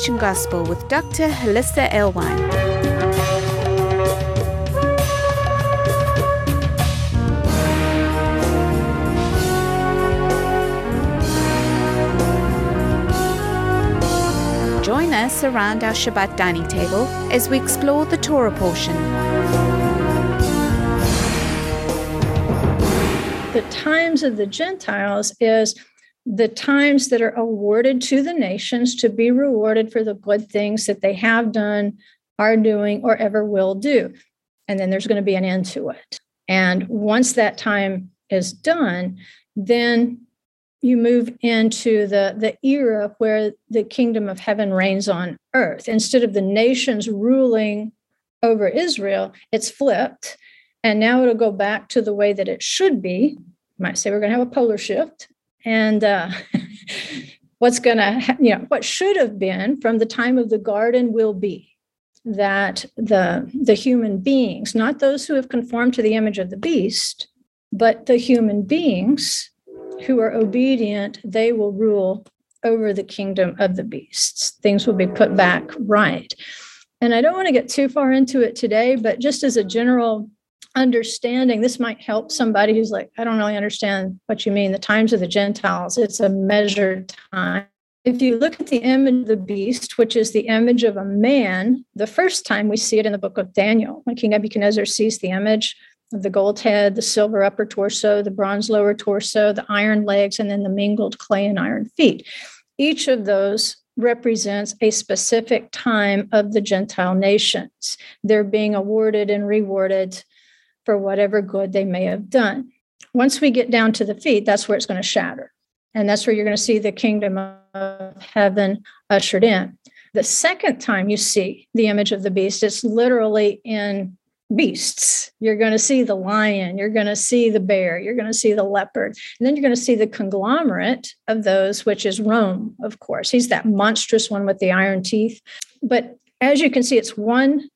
Transformation Gospel with Dr. Hollisa Alewine. Join us around our Shabbat dining table as we explore the Torah portion. The times of the Gentiles is the times that are awarded to the nations to be rewarded for the good things that they have done, are doing, or ever will do. And then there's going to be an end to it. And once that time is done, then you move into the, the era where the kingdom of heaven reigns on earth. Instead of the nations ruling over Israel, it's flipped. And now it'll go back to the way that it should be. You might say we're going to have a polar shift and uh, what's going to you know what should have been from the time of the garden will be that the the human beings not those who have conformed to the image of the beast but the human beings who are obedient they will rule over the kingdom of the beasts. Things will be put back right. And i don't want to get too far into it today but just as a general understanding this might help somebody who's like i don't really understand what you mean the times of the gentiles. It's a measured time. If you look at the image of the beast which is the image of a man the first time we see it in the book of daniel when king nebuchadnezzar sees the image of the gold head the silver upper torso the bronze lower torso the iron legs and then the mingled clay and iron feet. Each of those represents a specific time of the Gentile nations. They're being awarded and rewarded for whatever good they may have done. Once we get down to the feet, that's where it's going to shatter. And that's where you're going to see the kingdom of heaven ushered in. The second time you see the image of the beast, it's literally in beasts. You're going to see the lion, you're going to see the bear, you're going to see the leopard, and then you're going to see the conglomerate of those, which is Rome, of course. He's that monstrous one with the iron teeth. But as you can see, it's one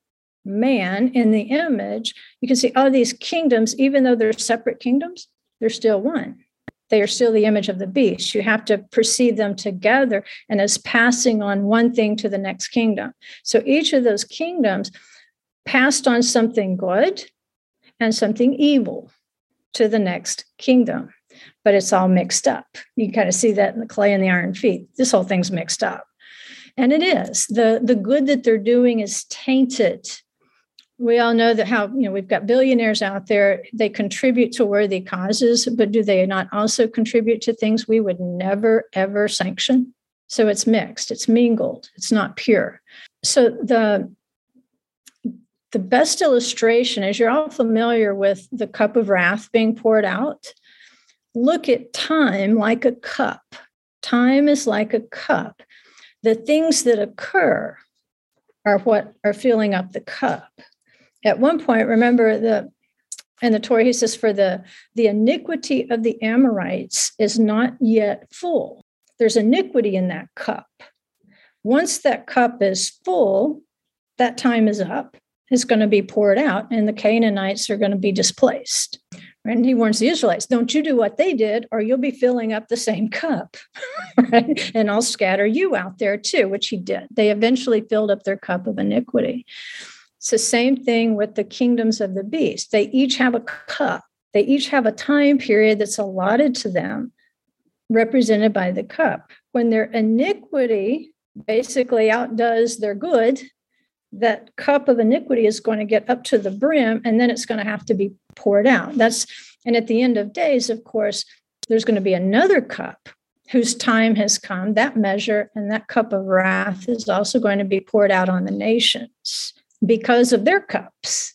man in the image, you can see all these kingdoms, even though they're separate kingdoms, they're still one. They are still the image of the beast. You have to perceive them together and as passing on one thing to the next kingdom. So each of those kingdoms passed on something good and something evil to the next kingdom. But it's all mixed up. You kind of see that in the clay and the iron feet. This whole thing's mixed up. And it is. The, the good that they're doing is tainted we all know that how you know we've got billionaires out there. They contribute to worthy causes but do they not also contribute to things we would never ever sanction? So it's mixed. It's mingled. It's not pure. So the the best illustration is you're all familiar with the cup of wrath being poured out. Look at time like a cup. Time is like a cup. The things that occur are what are filling up the cup at one point, remember the in the Torah, he says, for the, the iniquity of the Amorites is not yet full. There's iniquity in that cup. Once that cup is full, that time is up. It's going to be poured out, and the Canaanites are going to be displaced. And he warns the Israelites, don't you do what they did, or you'll be filling up the same cup. right? And I'll scatter you out there too, which he did. They eventually filled up their cup of iniquity. It's the same thing with the kingdoms of the beast. They each have a cup, they each have a time period that's allotted to them, represented by the cup. When their iniquity basically outdoes their good, that cup of iniquity is going to get up to the brim and then it's going to have to be poured out. That's and at the end of days, of course, there's going to be another cup whose time has come. That measure and that cup of wrath is also going to be poured out on the nations because of their cups.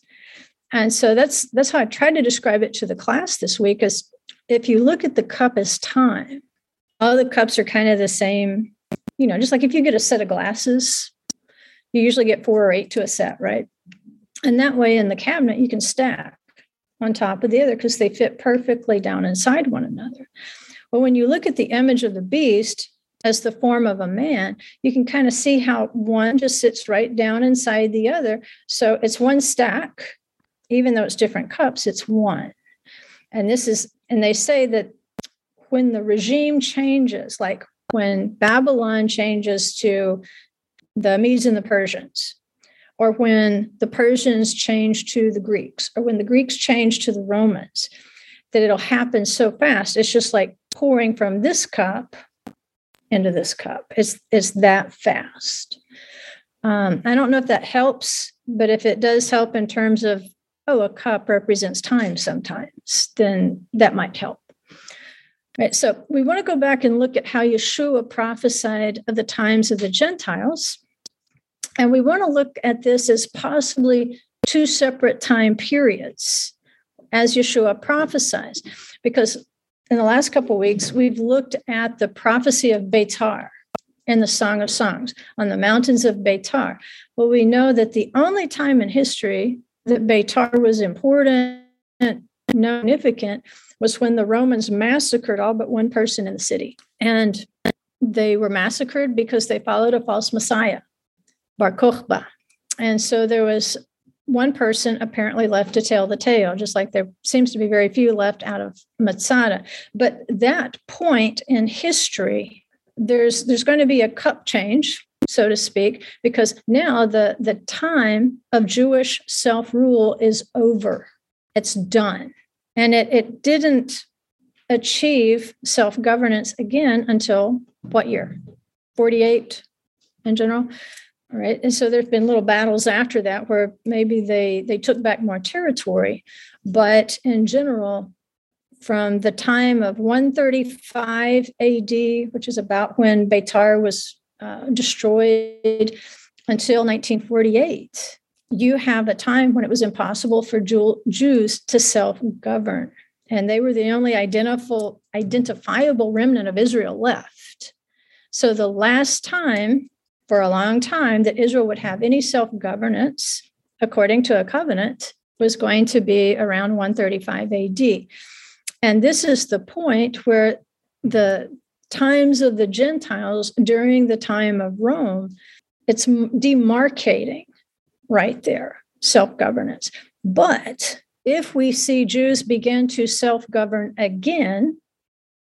And so that's that's how I tried to describe it to the class this week is if you look at the cup as time, all the cups are kind of the same, you know, just like if you get a set of glasses, you usually get four or eight to a set, right? And that way in the cabinet you can stack on top of the other because they fit perfectly down inside one another. But when you look at the image of the beast, as the form of a man, you can kind of see how one just sits right down inside the other. So it's one stack, even though it's different cups, it's one. And this is, and they say that when the regime changes, like when Babylon changes to the Medes and the Persians, or when the Persians change to the Greeks, or when the Greeks change to the Romans, that it'll happen so fast. It's just like pouring from this cup into this cup. It's it's that fast. Um, I don't know if that helps, but if it does help in terms of oh, a cup represents time sometimes, then that might help. Right, so we want to go back and look at how Yeshua prophesied of the times of the Gentiles. And we want to look at this as possibly two separate time periods as Yeshua prophesies. Because in the last couple weeks, we've looked at the prophecy of Betar in the Song of Songs on the mountains of Betar. Well, we know that the only time in history that Betar was important, significant, was when the Romans massacred all but one person in the city. And they were massacred because they followed a false Messiah, Bar Kokhba. And so there was one person apparently left to tell the tale, just like there seems to be very few left out of Masada. But that point in history, there's there's going to be a cup change, so to speak, because now the the time of Jewish self-rule is over. It's done. And it, it didn't achieve self-governance again until what year? 48 in general. Right. And so there's been little battles after that where maybe they they took back more territory. But in general, from the time of 135 AD, which is about when Beitar was uh, destroyed, until 1948, you have a time when it was impossible for Jews to self govern. And they were the only identifiable, identifiable remnant of Israel left. So the last time for a long time that Israel would have any self governance according to a covenant was going to be around 135 AD. And this is the point where the times of the Gentiles during the time of Rome, it's demarcating right there self governance. But if we see Jews begin to self govern again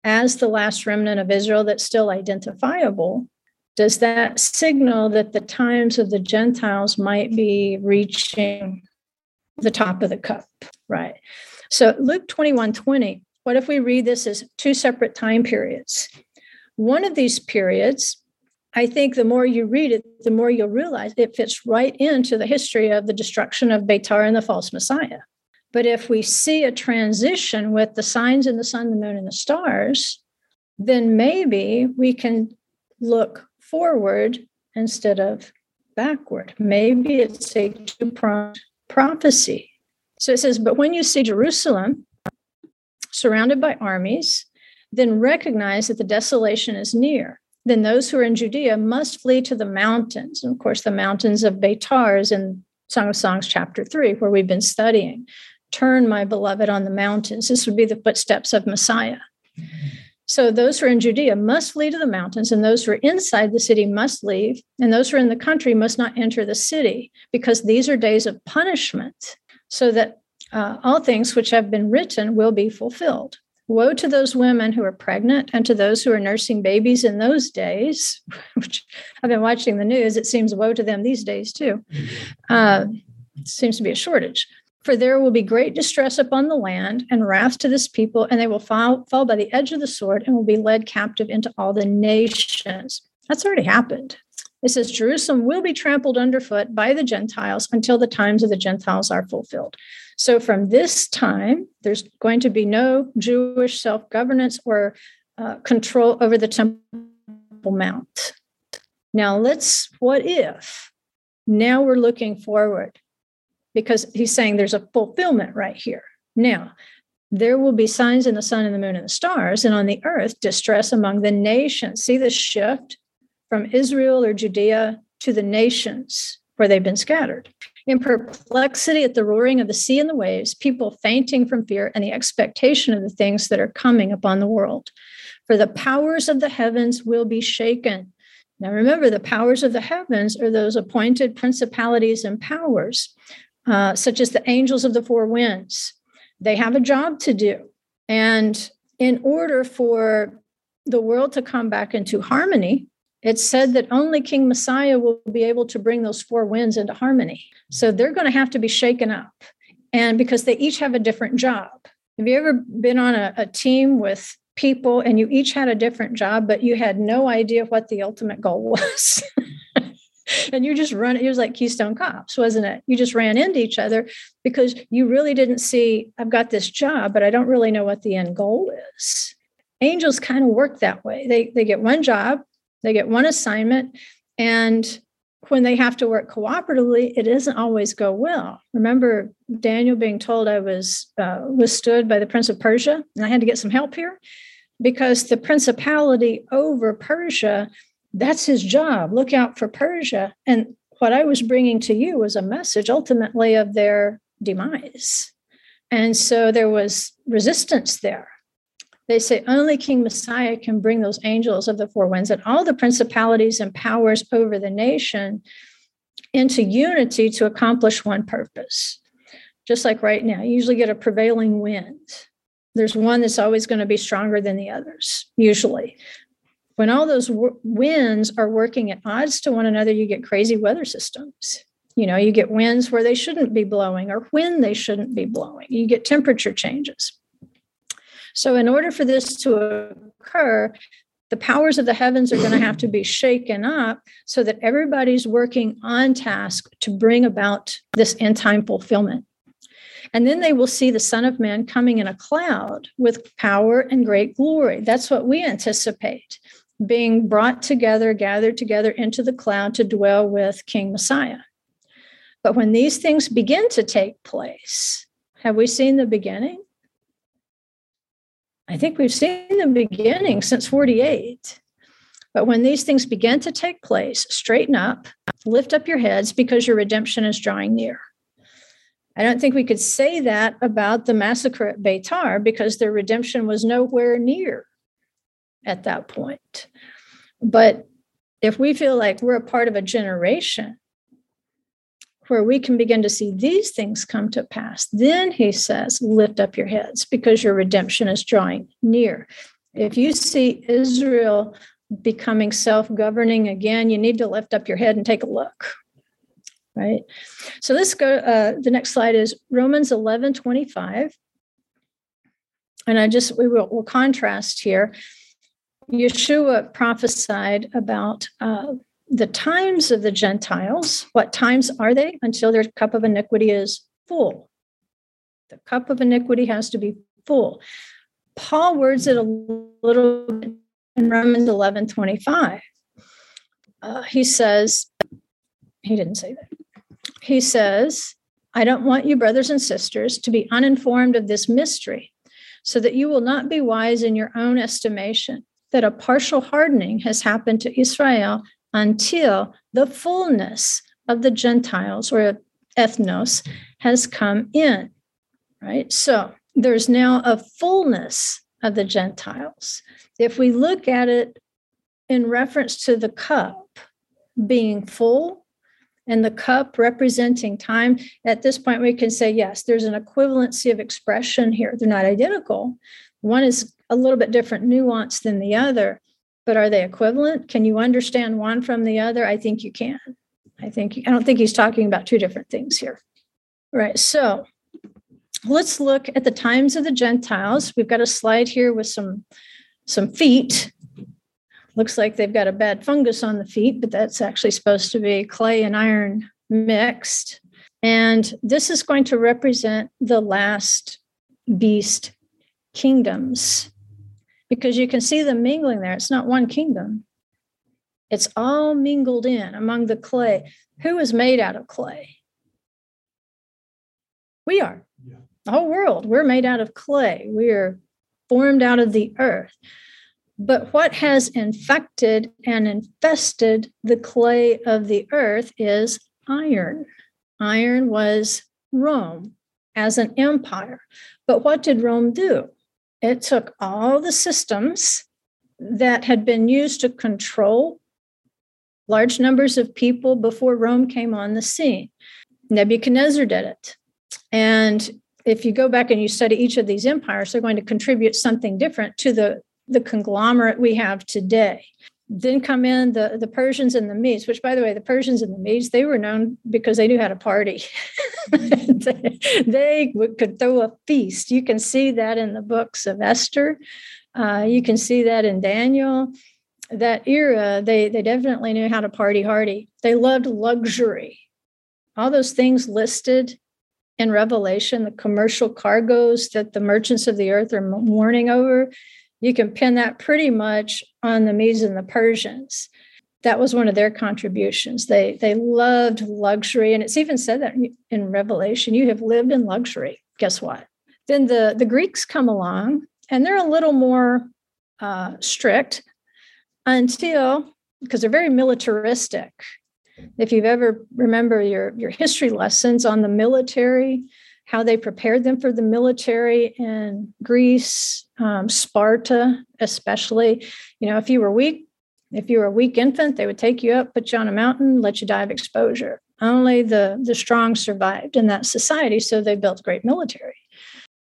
as the last remnant of Israel that's still identifiable, does that signal that the times of the Gentiles might be reaching the top of the cup? Right. So Luke 21 20, what if we read this as two separate time periods? One of these periods, I think the more you read it, the more you'll realize it fits right into the history of the destruction of Beitar and the false Messiah. But if we see a transition with the signs in the sun, the moon, and the stars, then maybe we can look forward instead of backward. Maybe it's a two pronged prophecy. So it says, But when you see Jerusalem surrounded by armies, then recognize that the desolation is near. Then those who are in Judea must flee to the mountains. And of course, the mountains of Beitar is in Song of Songs, chapter three, where we've been studying. Turn, my beloved, on the mountains. This would be the footsteps of Messiah. So those who are in Judea must flee to the mountains, and those who are inside the city must leave, and those who are in the country must not enter the city, because these are days of punishment, so that uh, all things which have been written will be fulfilled. Woe to those women who are pregnant and to those who are nursing babies in those days, which I've been watching the news. It seems woe to them these days, too. Uh, seems to be a shortage. For there will be great distress upon the land and wrath to this people, and they will fall, fall by the edge of the sword and will be led captive into all the nations. That's already happened. It says Jerusalem will be trampled underfoot by the Gentiles until the times of the Gentiles are fulfilled. So from this time, there's going to be no Jewish self governance or uh, control over the Temple Mount. Now, let's, what if? Now we're looking forward because he's saying there's a fulfillment right here. Now, there will be signs in the sun and the moon and the stars, and on the earth, distress among the nations. See the shift from Israel or Judea to the nations where they've been scattered. In perplexity at the roaring of the sea and the waves, people fainting from fear and the expectation of the things that are coming upon the world. For the powers of the heavens will be shaken. Now, remember, the powers of the heavens are those appointed principalities and powers uh, such as the angels of the four winds. They have a job to do. And in order for the world to come back into harmony, it's said that only King Messiah will be able to bring those four winds into harmony. So they're going to have to be shaken up. And because they each have a different job. Have you ever been on a, a team with people and you each had a different job, but you had no idea what the ultimate goal was? And you just run it was like keystone cops wasn't it? You just ran into each other because you really didn't see i've got this job but i don't really know what the end goal is. Angels kind of work that way. They they get one job they get one assignment, and when they have to work cooperatively, it doesn't always go well. Remember Daniel being told I was uh, withstood by the prince of Persia, and I had to get some help here? Because the principality over Persia, that's his job. Look out for Persia. And what I was bringing to you was a message ultimately of their demise. And so there was resistance there. They say only King Messiah can bring those angels of the four winds and all the principalities and powers over the nation into unity to accomplish one purpose. Just like right now, you usually get a prevailing wind. There's one that's always going to be stronger than the others, usually. When all those w- winds are working at odds to one another, you get crazy weather systems. You know, you get winds where they shouldn't be blowing or when they shouldn't be blowing. You get temperature changes. So, in order for this to occur, the powers of the heavens are going to have to be shaken up so that everybody's working on task to bring about this end time fulfillment. And then they will see the Son of Man coming in a cloud with power and great glory. That's what we anticipate being brought together, gathered together into the cloud to dwell with King Messiah. But when these things begin to take place, have we seen the beginning? I think we've seen the beginning since 48. But when these things begin to take place, straighten up, lift up your heads because your redemption is drawing near. I don't think we could say that about the massacre at Beitar because their redemption was nowhere near at that point. But if we feel like we're a part of a generation where we can begin to see these things come to pass. Then he says, Lift up your heads because your redemption is drawing near. If you see Israel becoming self governing again, you need to lift up your head and take a look. Right? So let's go. Uh, the next slide is Romans 11 25. And I just, we will we'll contrast here. Yeshua prophesied about uh, the times of the Gentiles, what times are they? Until their cup of iniquity is full. The cup of iniquity has to be full. Paul words it a little bit in Romans 11 25. Uh, he says, he didn't say that. He says, I don't want you, brothers and sisters, to be uninformed of this mystery, so that you will not be wise in your own estimation, that a partial hardening has happened to Israel until the fullness of the Gentiles or ethnos has come in, right? So there's now a fullness of the Gentiles. If we look at it in reference to the cup being full and the cup representing time, at this point we can say, yes, there's an equivalency of expression here. They're not identical. One is a little bit different nuance than the other, but are they equivalent? Can you understand one from the other? I think you can. I think I don't think he's talking about two different things here. Right. So let's look at the times of the Gentiles. We've got a slide here with some some feet. Looks like they've got a bad fungus on the feet, but that's actually supposed to be clay and iron mixed. And this is going to represent the last beast kingdoms because you can see them mingling there. It's not one kingdom, it's all mingled in among the clay. Who is made out of clay? We are. Yeah. The whole world, we're made out of clay. We are formed out of the earth. But what has infected and infested the clay of the earth is iron. Iron was Rome as an empire. But what did Rome do? It took all the systems that had been used to control large numbers of people before Rome came on the scene. Nebuchadnezzar did it. And if you go back and you study each of these empires, they're going to contribute something different to the, the conglomerate we have today. Then come in the, the Persians and the Medes, which, by the way, the Persians and the Medes, they were known because they knew how to party. they, they could throw a feast. You can see that in the books of Esther. Uh, you can see that in Daniel. That era, they, they definitely knew how to party hardy. They loved luxury. All those things listed in Revelation, the commercial cargoes that the merchants of the earth are mourning over, you can pin that pretty much on the Medes and the Persians. That was one of their contributions. They they loved luxury, and it's even said that in Revelation, you have lived in luxury. Guess what? Then the the Greeks come along, and they're a little more uh, strict until because they're very militaristic. If you've ever remember your your history lessons on the military, how they prepared them for the military in Greece, um, Sparta, especially. You know, if you were weak, if you were a weak infant, they would take you up, put you on a mountain, let you die of exposure. Only the, the strong survived in that society, so they built great military.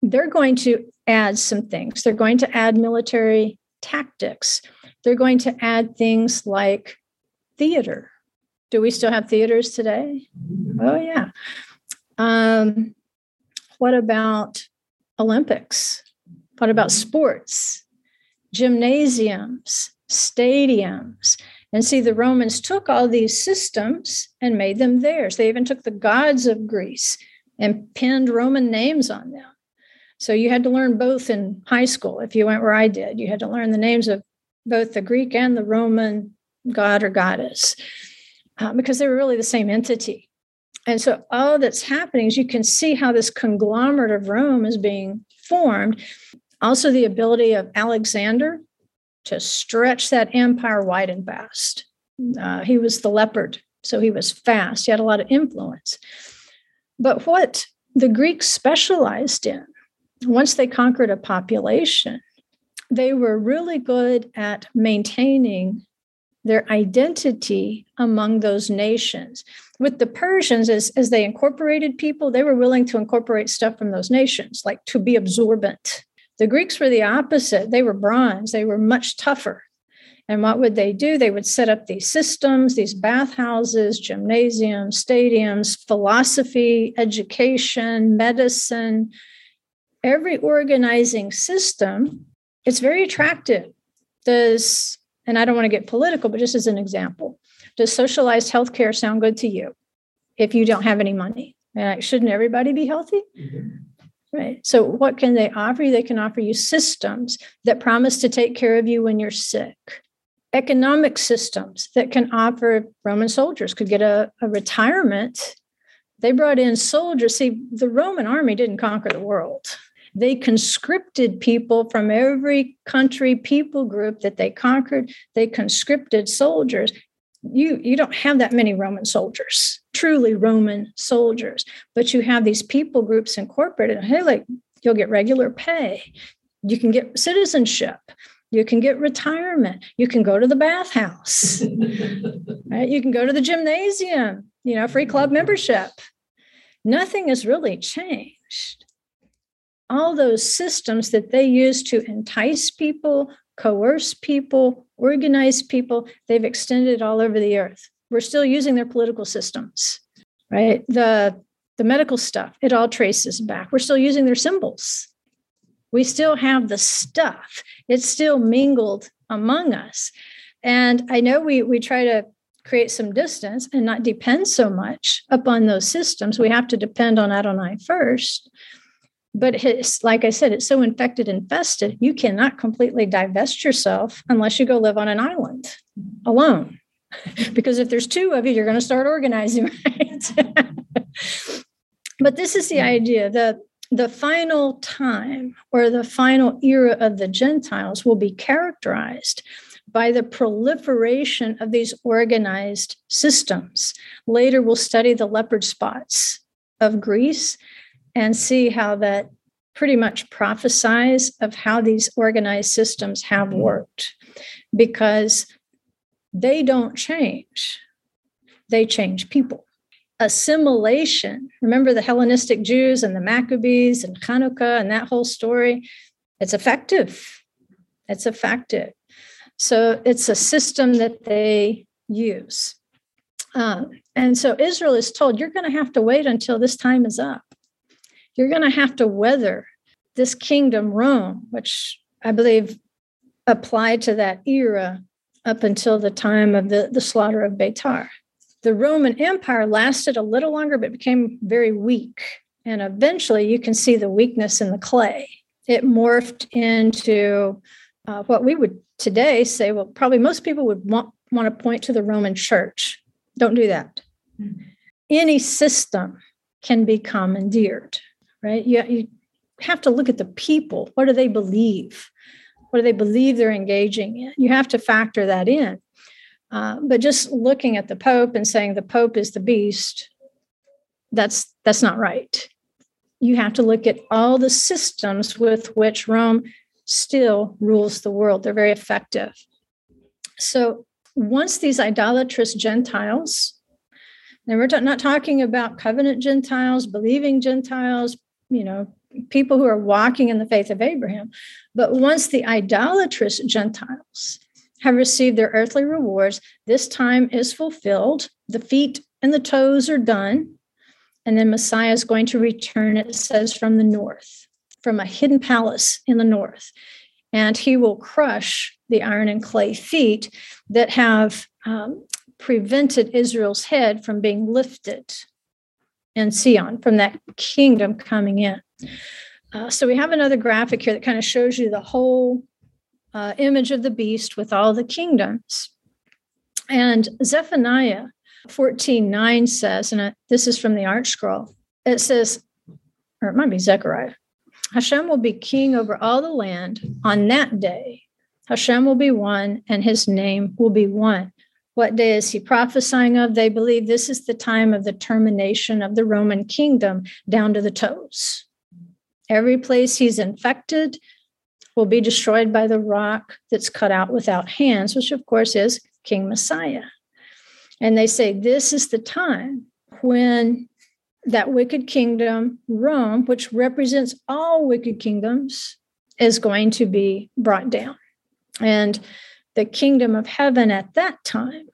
They're going to add some things. They're going to add military tactics. They're going to add things like theater. Do we still have theaters today? Oh, yeah. Um, what about Olympics? What about sports, gymnasiums, stadiums? And see, the Romans took all these systems and made them theirs. They even took the gods of Greece and pinned Roman names on them. So you had to learn both in high school. If you went where I did, you had to learn the names of both the Greek and the Roman god or goddess uh, because they were really the same entity. And so all that's happening is you can see how this conglomerate of Rome is being formed. Also, the ability of Alexander to stretch that empire wide and fast. Uh, he was the leopard, so he was fast. He had a lot of influence. But what the Greeks specialized in, once they conquered a population, they were really good at maintaining their identity among those nations with the Persians, as, as they incorporated people, they were willing to incorporate stuff from those nations, like to be absorbent. The Greeks were the opposite. They were bronze, they were much tougher. And what would they do? They would set up these systems, these bathhouses, gymnasiums, stadiums, philosophy, education, medicine, every organizing system. It's very attractive. Does, and I don't want to get political, but just as an example, does socialized healthcare sound good to you if you don't have any money? Shouldn't everybody be healthy? Mm-hmm. Right. So, what can they offer you? They can offer you systems that promise to take care of you when you're sick. Economic systems that can offer Roman soldiers could get a, a retirement. They brought in soldiers. See, the Roman army didn't conquer the world they conscripted people from every country people group that they conquered they conscripted soldiers you you don't have that many roman soldiers truly roman soldiers but you have these people groups incorporated hey like you'll get regular pay. You can get citizenship. You can get retirement. You can go to the bathhouse right? You can go to the gymnasium you know free club membership. Nothing has really changed. All those systems that they use to entice people coerce people, organize people. They've extended all over the earth. We're still using their political systems, right? The, the medical stuff, it all traces back. We're still using their symbols. We still have the stuff. It's still mingled among us. And I know we, we try to create some distance and not depend so much upon those systems. We have to depend on Adonai first but it's like I said, it's so infected, infested, you cannot completely divest yourself unless you go live on an island alone. because if there's two of you, you're going to start organizing, right? but this is the hmm. idea that the final time or the final era of the Gentiles will be characterized by the proliferation of these organized systems. Later, we'll study the leopard spots of Greece and see how that pretty much prophesies of how these organized systems have mm-hmm. worked because they don't change they change people assimilation remember the hellenistic jews and the maccabees and hanukkah and that whole story it's effective it's effective So it's a system that they use. Uh, and so Israel is told, you're going to have to wait until this time is up. You're going to have to weather this kingdom, Rome, which I believe applied to that era up until the time of the, the slaughter of Beitar. The Roman Empire lasted a little longer, but became very weak. And eventually, you can see the weakness in the clay. It morphed into uh, what we would today say, well, probably most people would want, want to point to the Roman church. Don't do that. Mm-hmm. Any system can be commandeered, right? You, you have to look at the people. What do they believe? What do they believe they're engaging in? You have to factor that in. Uh, but just looking at the Pope and saying the Pope is the beast, that's that's not right. You have to look at all the systems with which Rome still rules the world. They're very effective. So once these idolatrous Gentiles, and we're not talking about covenant Gentiles, believing Gentiles, you know, people who are walking in the faith of Abraham, but once the idolatrous Gentiles have received their earthly rewards, this time is fulfilled. The feet and the toes are done. And then Messiah is going to return, it says, from the north from a hidden palace in the north. And he will crush the iron and clay feet that have um, prevented Israel's head from being lifted in Sion, from that kingdom coming in. Uh, so we have another graphic here that kind of shows you the whole uh, image of the beast with all the kingdoms. And Zephaniah 14 9 says, and this is from the ArtScroll. it says, or it might be Zechariah, Hashem will be king over all the land on that day. Hashem will be one and his name will be one. What day is he prophesying of? They believe this is the time of the termination of the Roman kingdom down to the toes. Every place he's infected will be destroyed by the rock that's cut out without hands, which of course is King Messiah. And they say this is the time when that wicked kingdom, Rome, which represents all wicked kingdoms, is going to be brought down. And the kingdom of heaven at that time,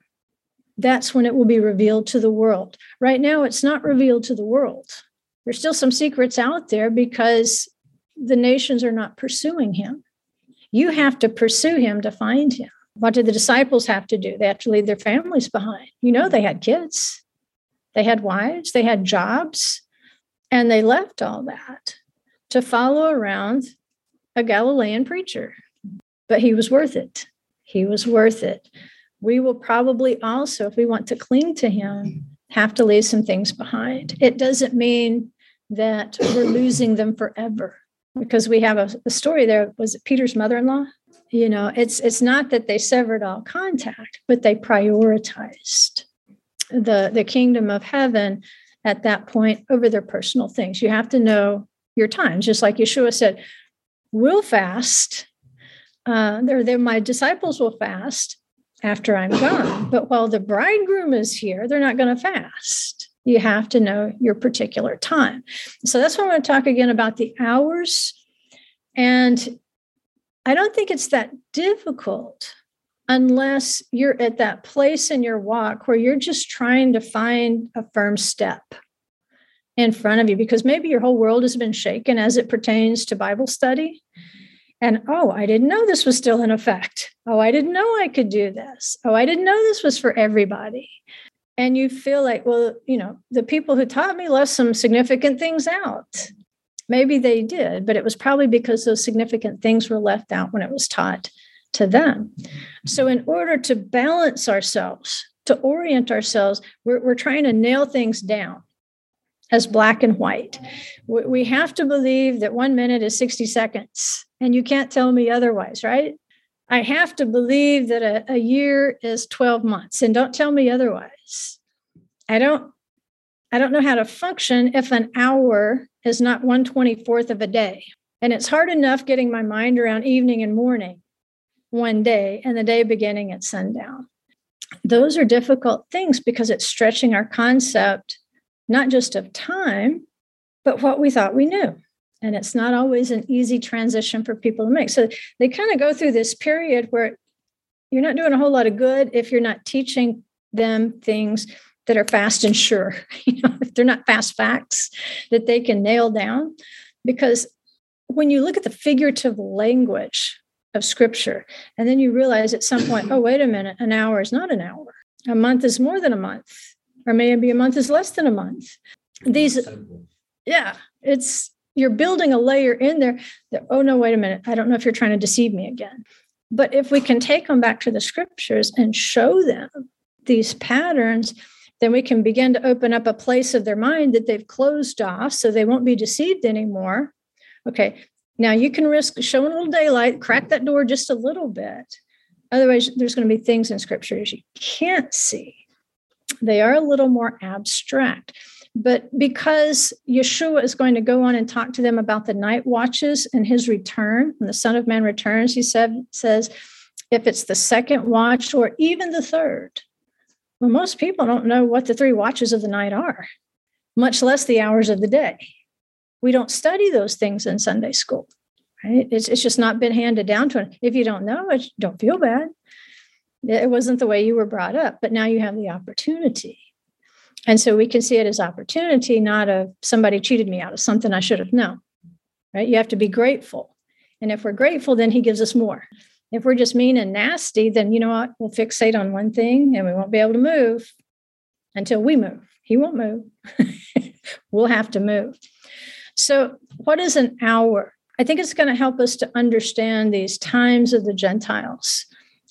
that's when it will be revealed to the world. Right now, it's not revealed to the world. There's still some secrets out there because the nations are not pursuing him. You have to pursue him to find him. What did the disciples have to do? They had to leave their families behind. You know, they had kids. They had wives, they had jobs, and they left all that to follow around a Galilean preacher. But he was worth it. He was worth it. We will probably also, if we want to cling to him, have to leave some things behind. It doesn't mean that we're losing them forever because we have a, a story there. Was it Peter's mother in law? You know, it's it's not that they severed all contact, but they prioritized the the kingdom of heaven at that point over their personal things. You have to know your times, just like Yeshua said, "We'll fast. Uh, they're, they're, my disciples will fast after I'm gone, but while the bridegroom is here, they're not going to fast." You have to know your particular time. So that's why I want to talk again about the hours. And I don't think it's that difficult unless you're at that place in your walk where you're just trying to find a firm step in front of you because maybe your whole world has been shaken as it pertains to Bible study. And oh, I didn't know this was still in effect. Oh, I didn't know I could do this. Oh, I didn't know this was for everybody. And you feel like, well, you know, the people who taught me left some significant things out. Maybe they did, but it was probably because those significant things were left out when it was taught to them. So, in order to balance ourselves, to orient ourselves, we're, we're trying to nail things down as black and white. We have to believe that one minute is 60 seconds, and you can't tell me otherwise, right? I have to believe that a, a year is 12 months, and don't tell me otherwise. I don't I don't know how to function if an hour is not 124th of a day. And it's hard enough getting my mind around evening and morning one day and the day beginning at sundown. Those are difficult things because it's stretching our concept, not just of time, but what we thought we knew. And it's not always an easy transition for people to make. So they kind of go through this period where you're not doing a whole lot of good if you're not teaching them things that are fast and sure. You know, if they're not fast facts that they can nail down. Because when you look at the figurative language of scripture, and then you realize at some point, oh, wait a minute, an hour is not an hour. A month is more than a month, or maybe a month is less than a month. These, yeah, it's you're building a layer in there that, oh no, wait a minute, I don't know if you're trying to deceive me again. But if we can take them back to the scriptures and show them these patterns, then we can begin to open up a place of their mind that they've closed off so they won't be deceived anymore. Okay, now you can risk showing a little daylight, crack that door just a little bit. Otherwise, there's going to be things in scriptures you can't see. They are a little more abstract. But because Yeshua is going to go on and talk to them about the night watches and his return, when the Son of Man returns, he said, says, if it's the second watch or even the third, well, most people don't know what the three watches of the night are, much less the hours of the day. We don't study those things in Sunday school, right? It's, it's just not been handed down to us. If you don't know it, don't feel bad. It wasn't the way you were brought up, but now you have the opportunity. And so we can see it as opportunity, not of somebody cheated me out of something I should have known. Right? You have to be grateful. And if we're grateful, then he gives us more. If we're just mean and nasty, then you know what? We'll fixate on one thing and we won't be able to move until we move. He won't move. we'll have to move. So, what is an hour? I think it's going to help us to understand these times of the Gentiles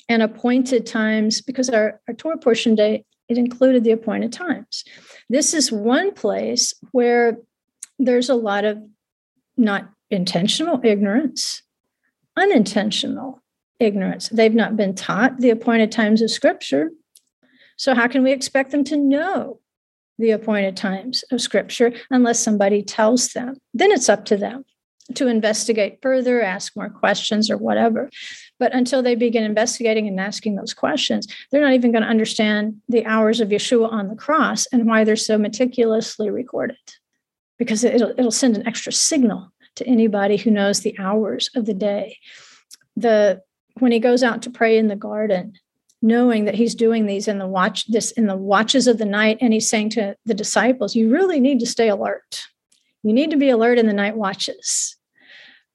and appointed times because our, our Torah portion day it included the appointed times. This is one place where there's a lot of not intentional ignorance, unintentional ignorance. They've not been taught the appointed times of Scripture. So, how can we expect them to know the appointed times of Scripture unless somebody tells them? Then it's up to them to investigate further, ask more questions, or whatever. But until they begin investigating and asking those questions, they're not even going to understand the hours of Yeshua on the cross and why they're so meticulously recorded, because it'll, it'll send an extra signal to anybody who knows the hours of the day. The when he goes out to pray in the garden, knowing that he's doing these in the watch this in the watches of the night, and he's saying to the disciples, "You really need to stay alert." You need to be alert in the night watches.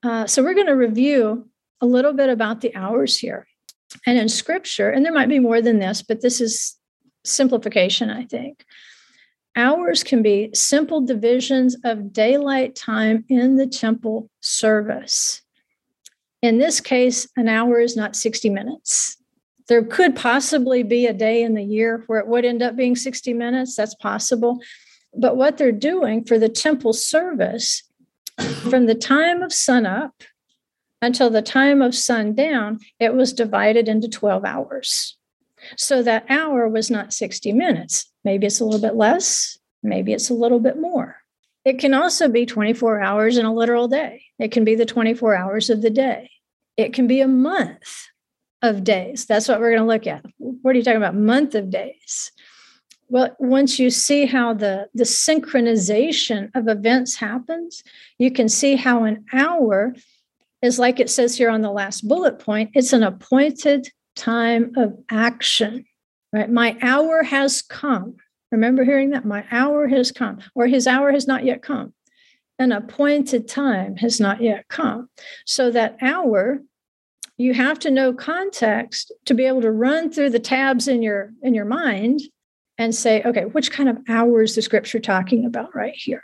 Uh, so, we're going to review a little bit about the hours here. And in scripture, and there might be more than this, but this is simplification, I think. Hours can be simple divisions of daylight time in the temple service. In this case, an hour is not 60 minutes. There could possibly be a day in the year where it would end up being 60 minutes. That's possible. But what they're doing for the temple service, from the time of sunup until the time of sundown, it was divided into 12 hours. So that hour was not 60 minutes. Maybe it's a little bit less, maybe it's a little bit more. It can also be 24 hours in a literal day. It can be the 24 hours of the day. It can be a month of days. That's what we're going to look at. What are you talking about? Month of days. Well, once you see how the, the synchronization of events happens, you can see how an hour is like it says here on the last bullet point it's an appointed time of action, right? My hour has come. Remember hearing that? My hour has come, or his hour has not yet come. An appointed time has not yet come. So that hour you have to know context to be able to run through the tabs in your in your mind and say, okay, which kind of hours the scripture talking about right here?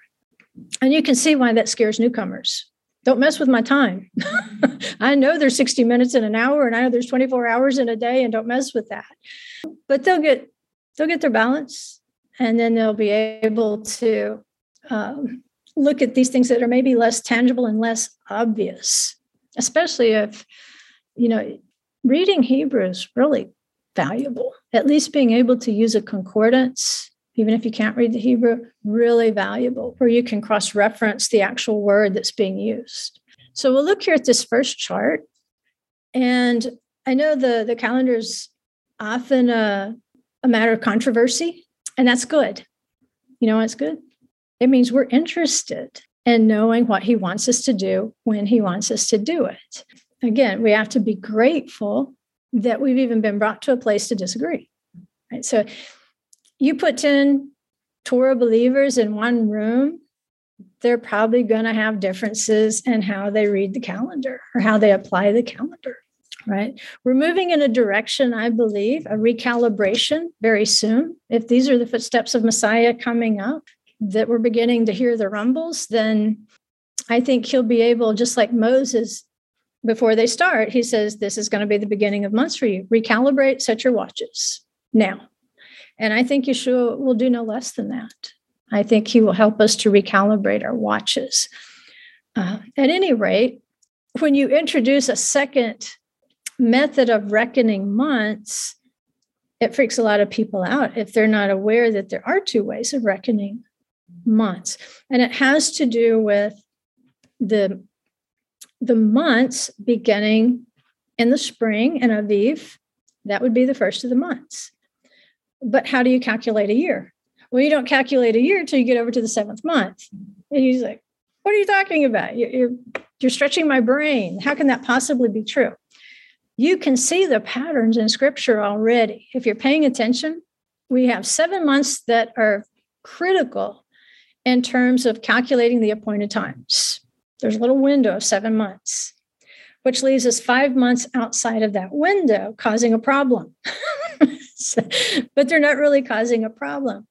And you can see why that scares newcomers. Don't mess with my time. I know there's 60 minutes in an hour, and I know there's 24 hours in a day, and don't mess with that. But they'll get they'll get their balance, and then they'll be able to um, look at these things that are maybe less tangible and less obvious, especially if you know reading Hebrew is really valuable. At least being able to use a concordance, even if you can't read the Hebrew, really valuable, where you can cross reference the actual word that's being used. So we'll look here at this first chart. And I know the, the calendar is often a, a matter of controversy, and that's good. You know, it's good. It means we're interested in knowing what he wants us to do when he wants us to do it. Again, we have to be grateful that we've even been brought to a place to disagree. Right? So you put 10 Torah believers in one room, they're probably going to have differences in how they read the calendar or how they apply the calendar. Right. We're moving in a direction, I believe, a recalibration very soon. If these are the footsteps of Messiah coming up, that we're beginning to hear the rumbles, then I think he'll be able, just like Moses, before they start, he says, This is going to be the beginning of months for you. Recalibrate, set your watches now. And I think Yeshua will do no less than that. I think he will help us to recalibrate our watches. Uh, at any rate, when you introduce a second method of reckoning months, it freaks a lot of people out if they're not aware that there are two ways of reckoning months. And it has to do with the the months beginning in the spring in Aviv, that would be the first of the months. But how do you calculate a year? Well, you don't calculate a year until you get over to the seventh month. And he's like, What are you talking about? You're, you're stretching my brain. How can that possibly be true? You can see the patterns in scripture already. If you're paying attention, we have seven months that are critical in terms of calculating the appointed times. There's a little window of seven months, which leaves us five months outside of that window, causing a problem. so, but they're not really causing a problem.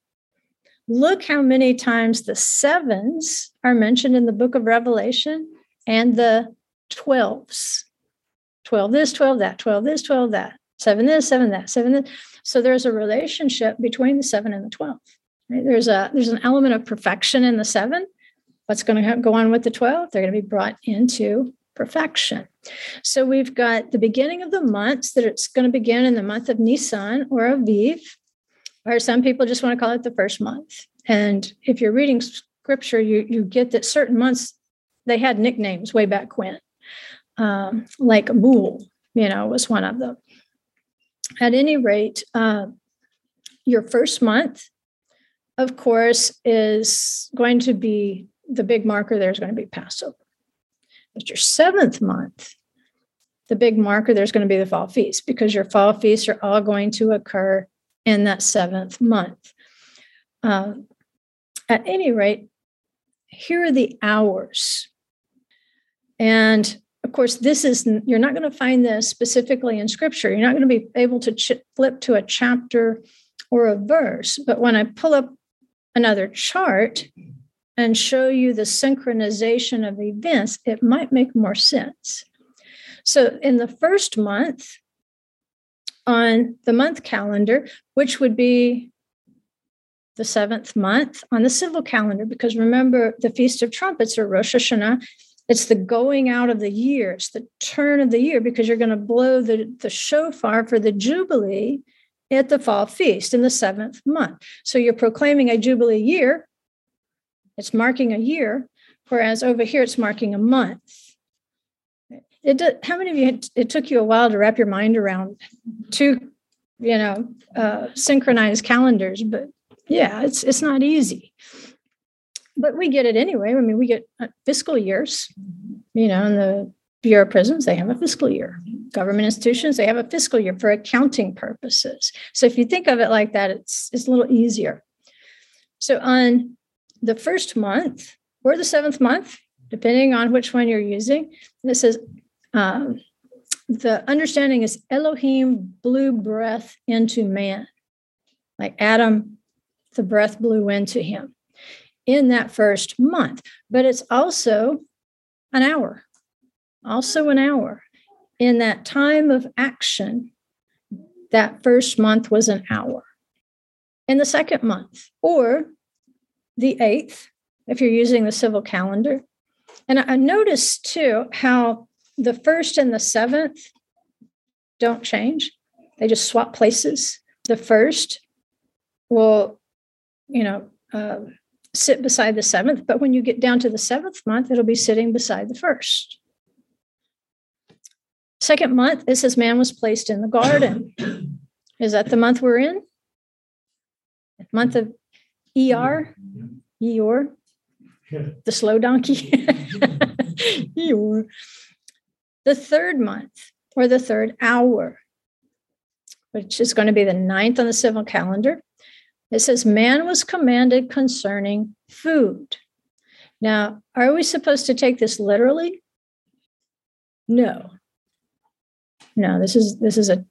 Look how many times the sevens are mentioned in the book of Revelation and the 12s. 12 this, 12 that, 12 this, 12 that, seven this, seven that, seven this. So there's a relationship between the seven and the 12. Right? There's a there's an element of perfection in the seven what's going to go on with the 12? They're going to be brought into perfection. So we've got the beginning of the months that it's going to begin in the month of Nisan or Aviv, or some people just want to call it the first month. And if you're reading scripture, you, you get that certain months, they had nicknames way back when, um, like Bul, you know, was one of them. At any rate, uh, your first month, of course, is going to be the big marker there is going to be Passover. But your seventh month, the big marker there's going to be the fall feast because your fall feasts are all going to occur in that seventh month. Uh, at any rate, here are the hours. And of course, this is, you're not going to find this specifically in scripture. You're not going to be able to ch- flip to a chapter or a verse. But when I pull up another chart, and show you the synchronization of events, it might make more sense. So, in the first month, on the month calendar, which would be the seventh month on the civil calendar, because remember, the Feast of Trumpets or Rosh Hashanah, it's the going out of the year, it's the turn of the year, because you're going to blow the, the shofar for the Jubilee at the fall feast in the seventh month. So you're proclaiming a Jubilee year it's marking a year, whereas over here it's marking a month. It how many of you, it took you a while to wrap your mind around two, you know, uh, synchronized calendars, but yeah, it's, it's not easy. But we get it anyway. I mean, we get uh, fiscal years, you know, in the Bureau of Prisons, they have a fiscal year. Government institutions, they have a fiscal year for accounting purposes. So if you think of it like that, it's, it's a little easier. So on the first month or the seventh month, depending on which one you're using. This is um, the understanding is Elohim blew breath into man, like Adam, the breath blew into him in that first month. But it's also an hour, also an hour. In that time of action, that first month was an hour. In the second month, or the 8th, if you're using the civil calendar. And I noticed too how the first and the seventh don't change, they just swap places. The first will, you know, uh, sit beside the seventh, but when you get down to the seventh month, it'll be sitting beside the first. Second month, it says man was placed in the garden. Is that the month we're in? Month of ER, Eeyore, the slow donkey. Eeyore. The third month or the third hour which is going to be the ninth on the civil calendar. It says, Man was commanded concerning food. Now, are we supposed to take this literally? No. No, this is this is a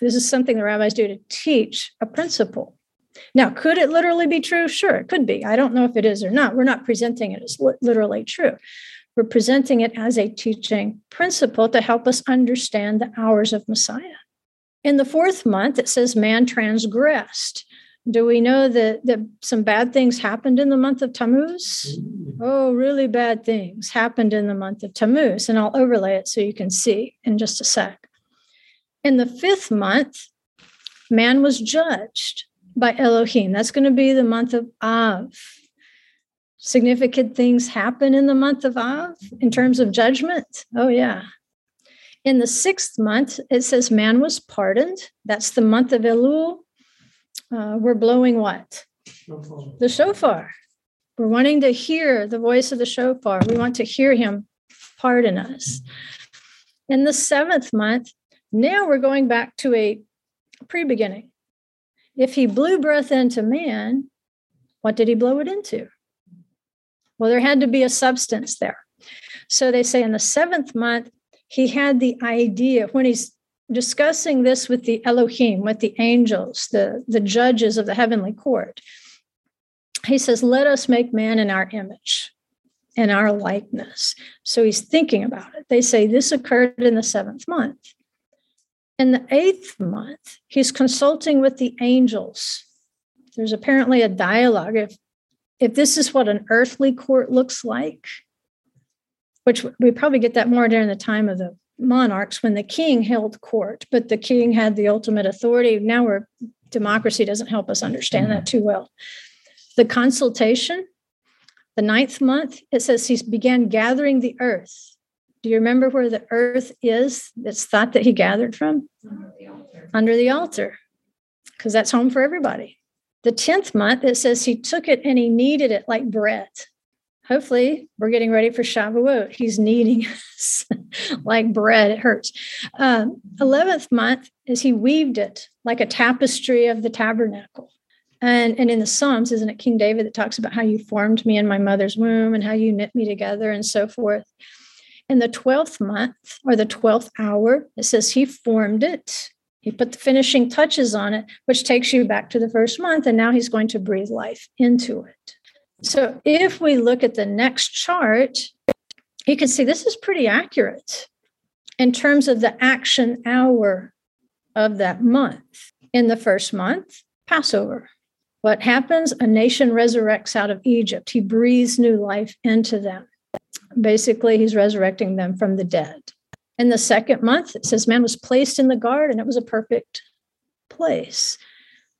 this is something the rabbis do to teach a principle. Now, could it literally be true? Sure, it could be. I don't know if it is or not. We're not presenting it as literally true. We're presenting it as a teaching principle to help us understand the hours of Messiah. In the fourth month, it says man transgressed. Do we know that, that some bad things happened in the month of Tammuz? Oh, really bad things happened in the month of Tammuz. And I'll overlay it so you can see in just a sec. In the fifth month, man was judged by Elohim. That's going to be the month of Av. Significant things happen in the month of Av in terms of judgment. Oh, yeah. In the sixth month, it says man was pardoned. That's the month of Elul. Uh, we're blowing what? Shofar. The shofar. We're wanting to hear the voice of the shofar. We want to hear him pardon us. In the seventh month, now we're going back to a pre beginning. If he blew breath into man, what did he blow it into? Well, there had to be a substance there. So they say in the seventh month, he had the idea when he's discussing this with the Elohim, with the angels, the, the judges of the heavenly court. He says, Let us make man in our image, in our likeness. So he's thinking about it. They say this occurred in the seventh month. In the eighth month, he's consulting with the angels. There's apparently a dialogue. If, if this is what an earthly court looks like, which we probably get that more during the time of the monarchs when the king held court, but the king had the ultimate authority. Now we're democracy doesn't help us understand that mm. too well. The consultation, the ninth month, it says he began gathering the earth. Do you remember where the earth is that's thought that he gathered from? Under the altar. Because that's home for everybody. The 10th month, it says he took it and he kneaded it like bread. Hopefully, we're getting ready for Shavuot. He's kneading us like bread. It hurts. Um, 11th month is he weaved it like a tapestry of the tabernacle. And, and in the Psalms, isn't it King David that talks about how you formed me in my mother's womb and how you knit me together and so forth? In the 12th month or the 12th hour, it says he formed it. He put the finishing touches on it, which takes you back to the first month. And now he's going to breathe life into it. So if we look at the next chart, you can see this is pretty accurate in terms of the action hour of that month. In the first month, Passover. What happens? A nation resurrects out of Egypt. He breathes new life into them. Basically, he's resurrecting them from the dead. In the second month, it says man was placed in the garden. It was a perfect place.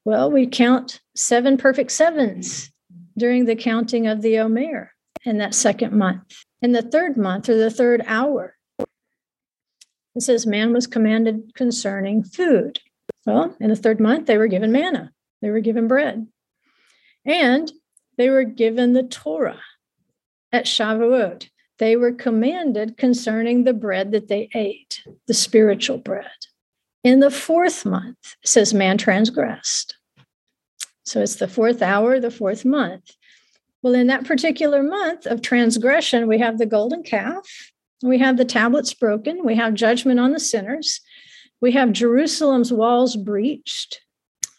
Well, we count seven perfect sevens during the counting of the Omer in that second month. In the third month or the third hour, it says man was commanded concerning food. Well, in the third month, they were given manna, they were given bread, and they were given the Torah at Shavuot they were commanded concerning the bread that they ate, the spiritual bread. In the fourth month, says man transgressed. So it's the fourth hour, the fourth month. Well, in that particular month of transgression, we have the golden calf, we have the tablets broken, we have judgment on the sinners, we have Jerusalem's walls breached,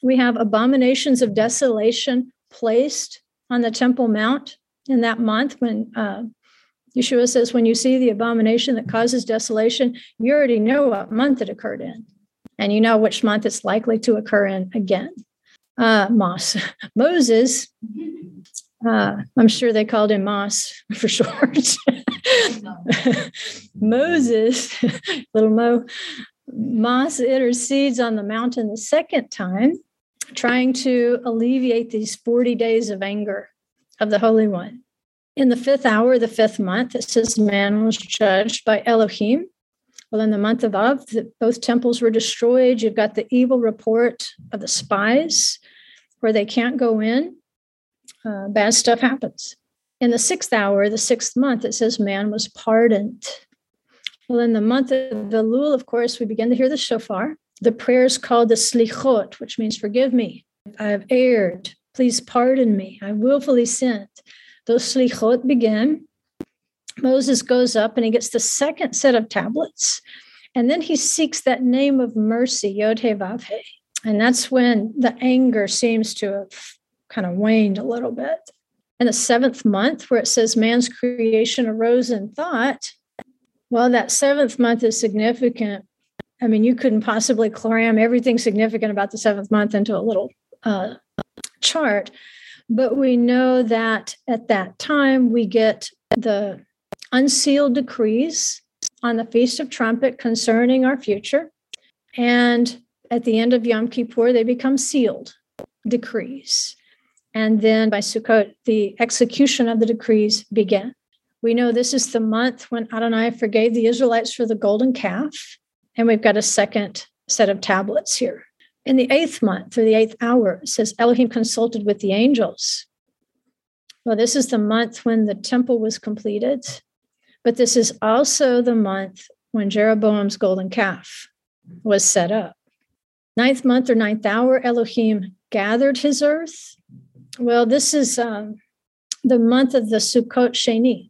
we have abominations of desolation placed on the Temple Mount in that month when uh, Yeshua says, when you see the abomination that causes desolation, you already know what month it occurred in, and you know which month it's likely to occur in again. Uh, Moss. Moses, uh, I'm sure they called him Moss for short. Moses, little Mo, Moss intercedes on the mountain the second time, trying to alleviate these 40 days of anger of the Holy One. In the fifth hour, the fifth month, it says man was judged by Elohim. Well, in the month of Av, both temples were destroyed. You've got the evil report of the spies where they can't go in. Uh, bad stuff happens. In the sixth hour, the sixth month, it says man was pardoned. Well, in the month of Elul, of course, we begin to hear the shofar. the prayers called the slichot, which means forgive me. I have erred. Please pardon me. I willfully sinned. Those slichot begin. Moses goes up and he gets the second set of tablets. And then he seeks that name of mercy, Yod He. And that's when the anger seems to have kind of waned a little bit. In the seventh month, where it says man's creation arose in thought, well, that seventh month is significant. I mean, you couldn't possibly cram everything significant about the seventh month into a little uh, chart. But we know that at that time we get the unsealed decrees on the Feast of Trumpet concerning our future. And at the end of Yom Kippur, they become sealed decrees. And then by Sukkot, the execution of the decrees began. We know this is the month when Adonai forgave the Israelites for the golden calf. And we've got a second set of tablets here. In the eighth month or the eighth hour, says Elohim consulted with the angels. Well, this is the month when the temple was completed, but this is also the month when Jeroboam's golden calf was set up. Ninth month or ninth hour, Elohim gathered his earth. Well, this is um, the month of the Sukkot Sheni.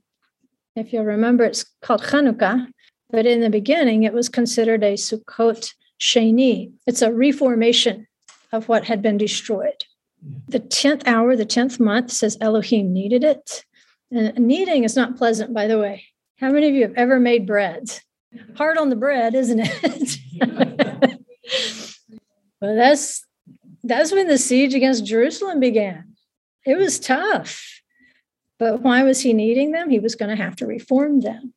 If you'll remember, it's called Chanukah, but in the beginning, it was considered a Sukkot Sheni. It's a reformation of what had been destroyed. The 10th hour, the 10th month says Elohim kneaded it. And kneading is not pleasant, by the way. How many of you have ever made bread? Hard on the bread, isn't it? well, that's that's when the siege against Jerusalem began. It was tough. But why was he kneading them? He was going to have to reform them.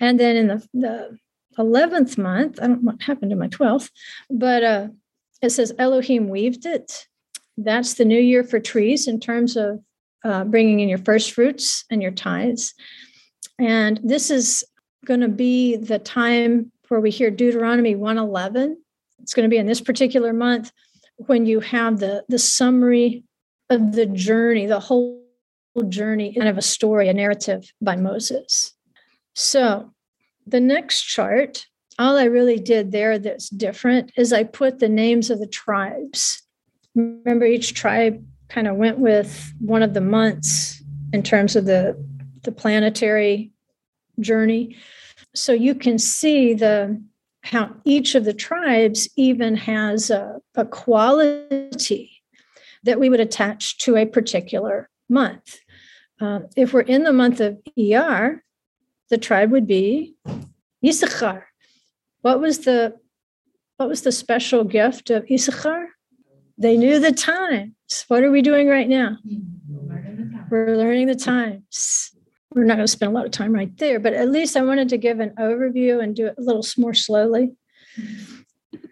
And then in the, the 11th month, I don't know what happened to my 12th, but uh, it says Elohim weaved it. That's the new year for trees in terms of uh, bringing in your first fruits and your tithes. And this is going to be the time where we hear Deuteronomy 111. It's going to be in this particular month when you have the, the summary of the journey, the whole journey, kind of a story, a narrative by Moses. So the next chart, all I really did there that's different is I put the names of the tribes. Remember, each tribe kind of went with one of the months in terms of the, the planetary journey. So you can see the how each of the tribes even has a, a quality that we would attach to a particular month. Uh, if we're in the month of ER, the tribe would be Issachar. What was the what was the special gift of Issachar? They knew the times. What are we doing right now? We're learning the times. We're not going to spend a lot of time right there, but at least I wanted to give an overview and do it a little more slowly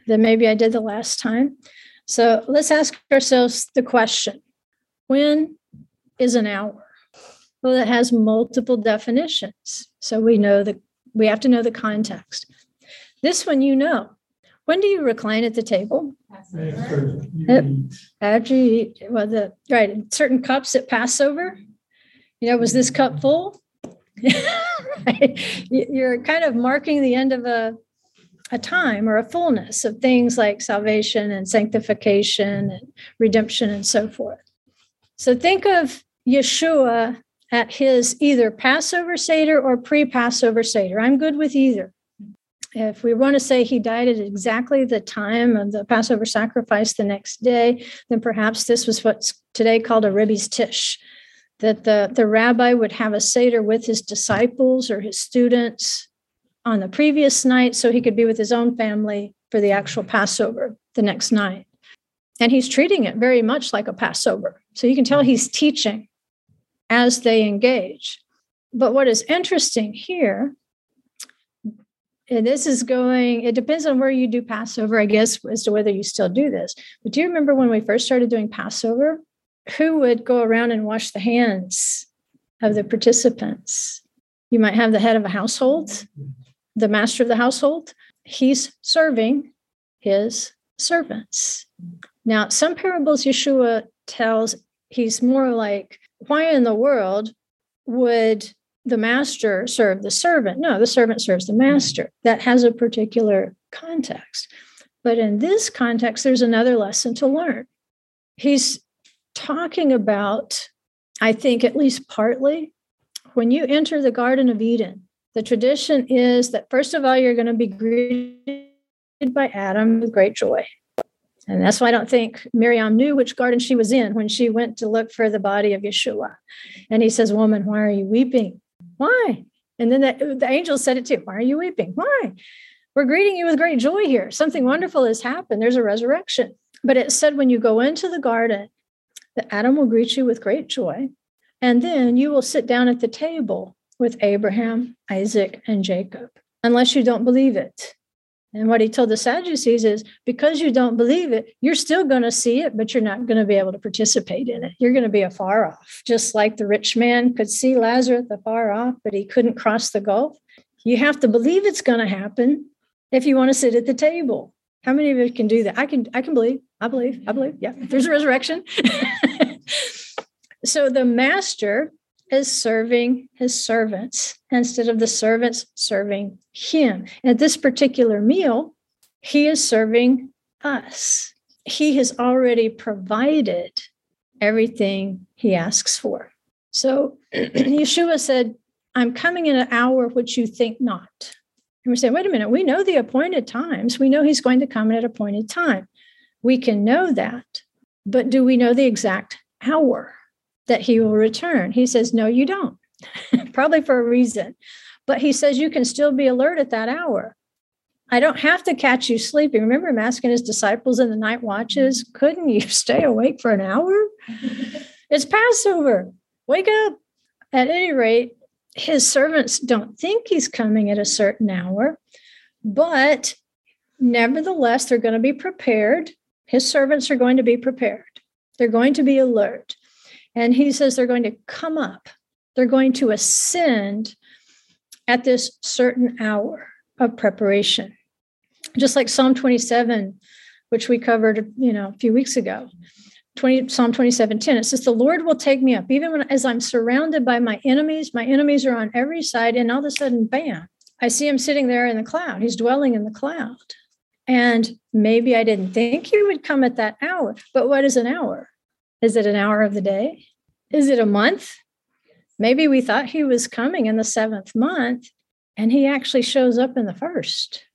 than maybe I did the last time. So let's ask ourselves the question when is an hour? Well, it has multiple definitions. So we know that we have to know the context. This one you know. When do you recline at the table? After you eat. Well, the right certain cups at Passover. You know, was this cup full? You're kind of marking the end of a a time or a fullness of things like salvation and sanctification and redemption and so forth. So think of Yeshua at his either Passover Seder or pre Passover Seder. I'm good with either. If we want to say he died at exactly the time of the Passover sacrifice the next day, then perhaps this was what's today called a Rebbe's Tish, that the, the rabbi would have a Seder with his disciples or his students on the previous night so he could be with his own family for the actual Passover the next night. And he's treating it very much like a Passover. So you can tell he's teaching as they engage. But what is interesting here, and this is going, it depends on where you do Passover, I guess, as to whether you still do this. But do you remember when we first started doing Passover? Who would go around and wash the hands of the participants? You might have the head of a household, the master of the household. He's serving his servants. Now, some parables Yeshua tells, he's more like why in the world would the master serve the servant? No, the servant serves the master. That has a particular context. But in this context, there's another lesson to learn. He's talking about, I think, at least partly, when you enter the Garden of Eden, the tradition is that first of all, you're going to be greeted by Adam with great joy. And that's why I don't think Miriam knew which garden she was in when she went to look for the body of Yeshua. And he says, Woman, why are you weeping? Why? And then the, the angel said it too. Why are you weeping? Why? We're greeting you with great joy here. Something wonderful has happened. There's a resurrection. But it said when you go into the garden, that Adam will greet you with great joy. And then you will sit down at the table with Abraham, Isaac, and Jacob, unless you don't believe it. And what he told the Sadducees is because you don't believe it, you're still going to see it, but you're not going to be able to participate in it. You're going to be afar off, just like the rich man could see Lazarus afar off, but he couldn't cross the gulf. You have to believe it's going to happen if you want to sit at the table. How many of you can do that? I can. I can believe. I believe. I believe. Yeah, there's a resurrection. so the master is serving his servants instead of the servants serving him. At this particular meal, he is serving us. He has already provided everything he asks for. So Yeshua said, I'm coming in an hour which you think not. And we're saying, wait a minute, we know the appointed times. We know he's going to come at an appointed time. We can know that. But do we know the exact hour? That he will return. He says, No, you don't, probably for a reason. But he says, You can still be alert at that hour. I don't have to catch you sleeping. Remember him asking his disciples in the night watches, mm-hmm. Couldn't you stay awake for an hour? it's Passover. Wake up. At any rate, his servants don't think he's coming at a certain hour, but nevertheless, they're going to be prepared. His servants are going to be prepared. They're going to be alert. And he says they're going to come up, they're going to ascend at this certain hour of preparation. Just like Psalm 27, which we covered, you know, a few weeks ago. 20, Psalm 27, 10, it says, The Lord will take me up, even when as I'm surrounded by my enemies, my enemies are on every side, and all of a sudden, bam, I see him sitting there in the cloud. He's dwelling in the cloud. And maybe I didn't think he would come at that hour, but what is an hour? Is it an hour of the day? Is it a month? Maybe we thought he was coming in the seventh month and he actually shows up in the first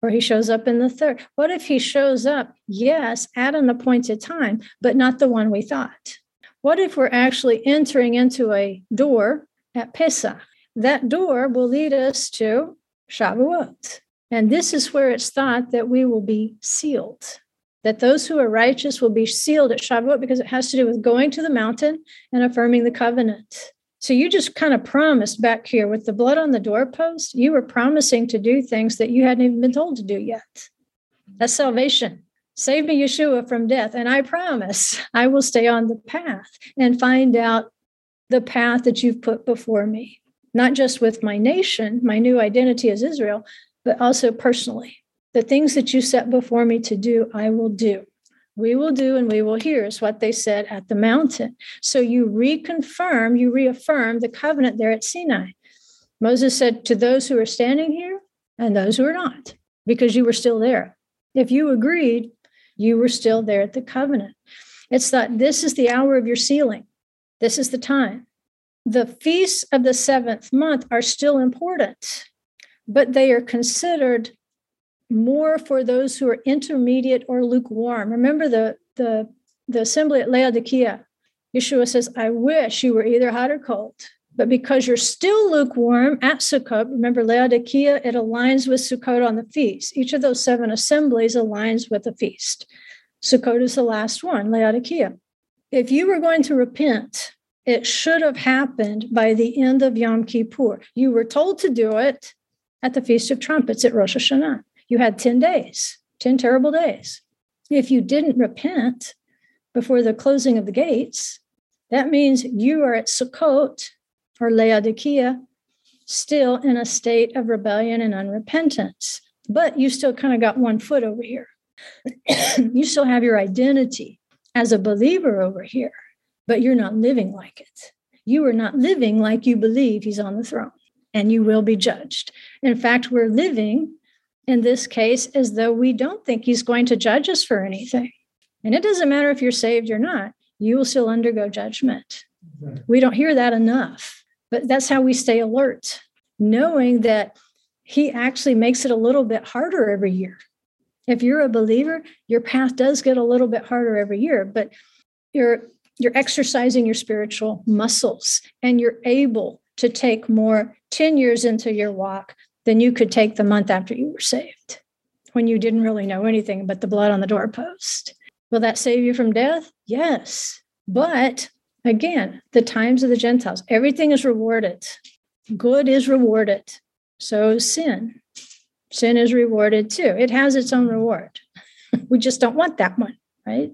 or he shows up in the third. What if he shows up, yes, at an appointed time, but not the one we thought? What if we're actually entering into a door at Pesach? That door will lead us to Shavuot. And this is where it's thought that we will be sealed that those who are righteous will be sealed at Shavuot because it has to do with going to the mountain and affirming the covenant. So you just kind of promised back here with the blood on the doorpost, you were promising to do things that you hadn't even been told to do yet. That's salvation. Save me, Yeshua, from death. And I promise I will stay on the path and find out the path that you've put before me, not just with my nation, my new identity as Israel, but also personally. The things that you set before me to do, I will do. We will do and we will hear, is what they said at the mountain. So you reconfirm, you reaffirm the covenant there at Sinai. Moses said to those who are standing here and those who are not, because you were still there. If you agreed, you were still there at the covenant. It's that this is the hour of your sealing. This is the time. The feasts of the seventh month are still important, but they are considered more for those who are intermediate or lukewarm. Remember the, the, the assembly at Laodicea. Yeshua says, I wish you were either hot or cold. But because you're still lukewarm at Sukkot, remember Laodicea, it aligns with Sukkot on the feast. Each of those seven assemblies aligns with the feast. Sukkot is the last one, Laodicea. If you were going to repent, it should have happened by the end of Yom Kippur. You were told to do it at the Feast of Trumpets at Rosh Hashanah you had 10 days, 10 terrible days. If you didn't repent before the closing of the gates, that means you are at Sukkot or Laodicea, still in a state of rebellion and unrepentance. But you still kind of got one foot over here. you still have your identity as a believer over here, but you're not living like it. You are not living like you believe he's on the throne, and you will be judged. In fact, we're living in this case as though we don't think he's going to judge us for anything. And it doesn't matter if you're saved or not, you will still undergo judgment. We don't hear that enough, but that's how we stay alert, knowing that he actually makes it a little bit harder every year. If you're a believer, your path does get a little bit harder every year, but you're you're exercising your spiritual muscles and you're able to take more 10 years into your walk than you could take the month after you were saved when you didn't really know anything but the blood on the doorpost. Will that save you from death? Yes. But again, the times of the Gentiles, everything is rewarded. Good is rewarded. So is sin. Sin is rewarded too. It has its own reward. we just don't want that one, right?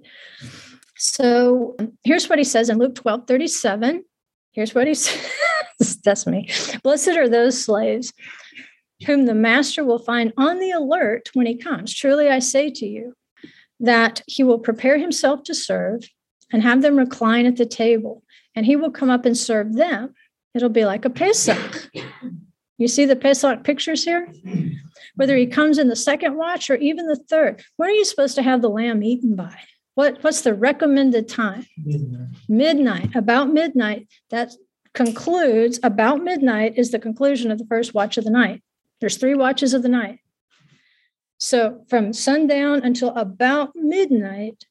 So here's what he says in Luke 12 37. Here's what he says. That's me. Blessed are those slaves whom the master will find on the alert when he comes. Truly, I say to you that he will prepare himself to serve and have them recline at the table, and he will come up and serve them. It'll be like a Pesach. You see the Pesach pictures here? Whether he comes in the second watch or even the third, when are you supposed to have the lamb eaten by? What, what's the recommended time? Midnight. Midnight. About midnight. That concludes, about midnight is the conclusion of the first watch of the night. There's three watches of the night. So from sundown until about midnight,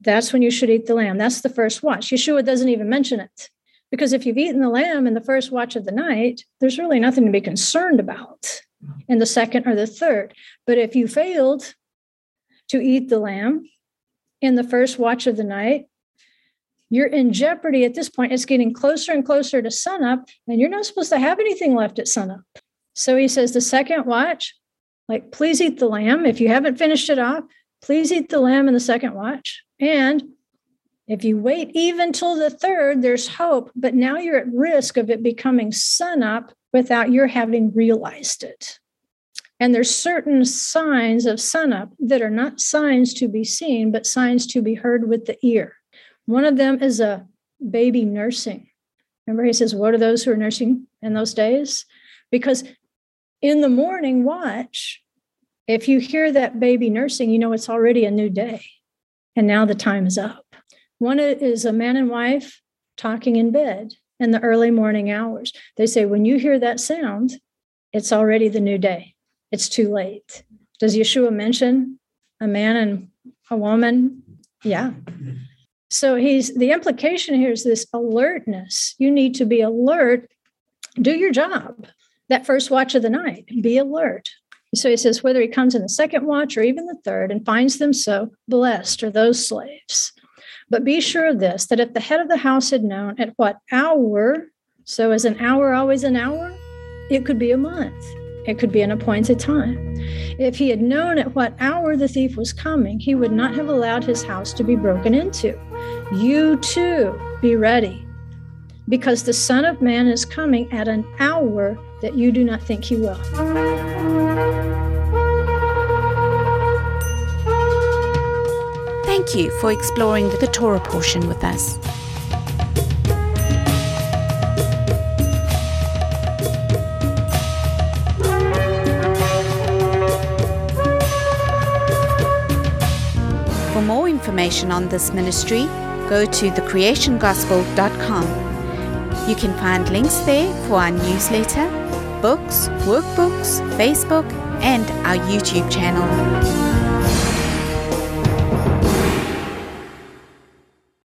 that's when you should eat the lamb. That's the first watch. Yeshua doesn't even mention it. Because if you've eaten the lamb in the first watch of the night, there's really nothing to be concerned about in the second or the third. But if you failed to eat the lamb in the first watch of the night, you're in jeopardy at this point. It's getting closer and closer to sunup, and you're not supposed to have anything left at sunup. So he says, the second watch, like, please eat the lamb. If you haven't finished it off, please eat the lamb in the second watch. And if you wait even till the third, there's hope, but now you're at risk of it becoming sunup without your having realized it. And there's certain signs of sunup that are not signs to be seen, but signs to be heard with the ear. One of them is a baby nursing. Remember, he says, What are those who are nursing in those days? Because in the morning watch, if you hear that baby nursing, you know it's already a new day. And now the time is up. One is a man and wife talking in bed in the early morning hours. They say, when you hear that sound, it's already the new day. It's too late. Does Yeshua mention a man and a woman? Yeah. So he's the implication here is this alertness. You need to be alert, do your job that first watch of the night, be alert. So he says, whether he comes in the second watch or even the third and finds them so, blessed are those slaves. But be sure of this that if the head of the house had known at what hour, so is an hour always an hour? It could be a month, it could be an appointed time. If he had known at what hour the thief was coming, he would not have allowed his house to be broken into. You too be ready, because the Son of Man is coming at an hour that you do not think he will. Thank you for exploring the Torah portion with us. For more information on this ministry, go to thecreationgospel.com. You can find links there for our newsletter, books, workbooks, Facebook, and our YouTube channel.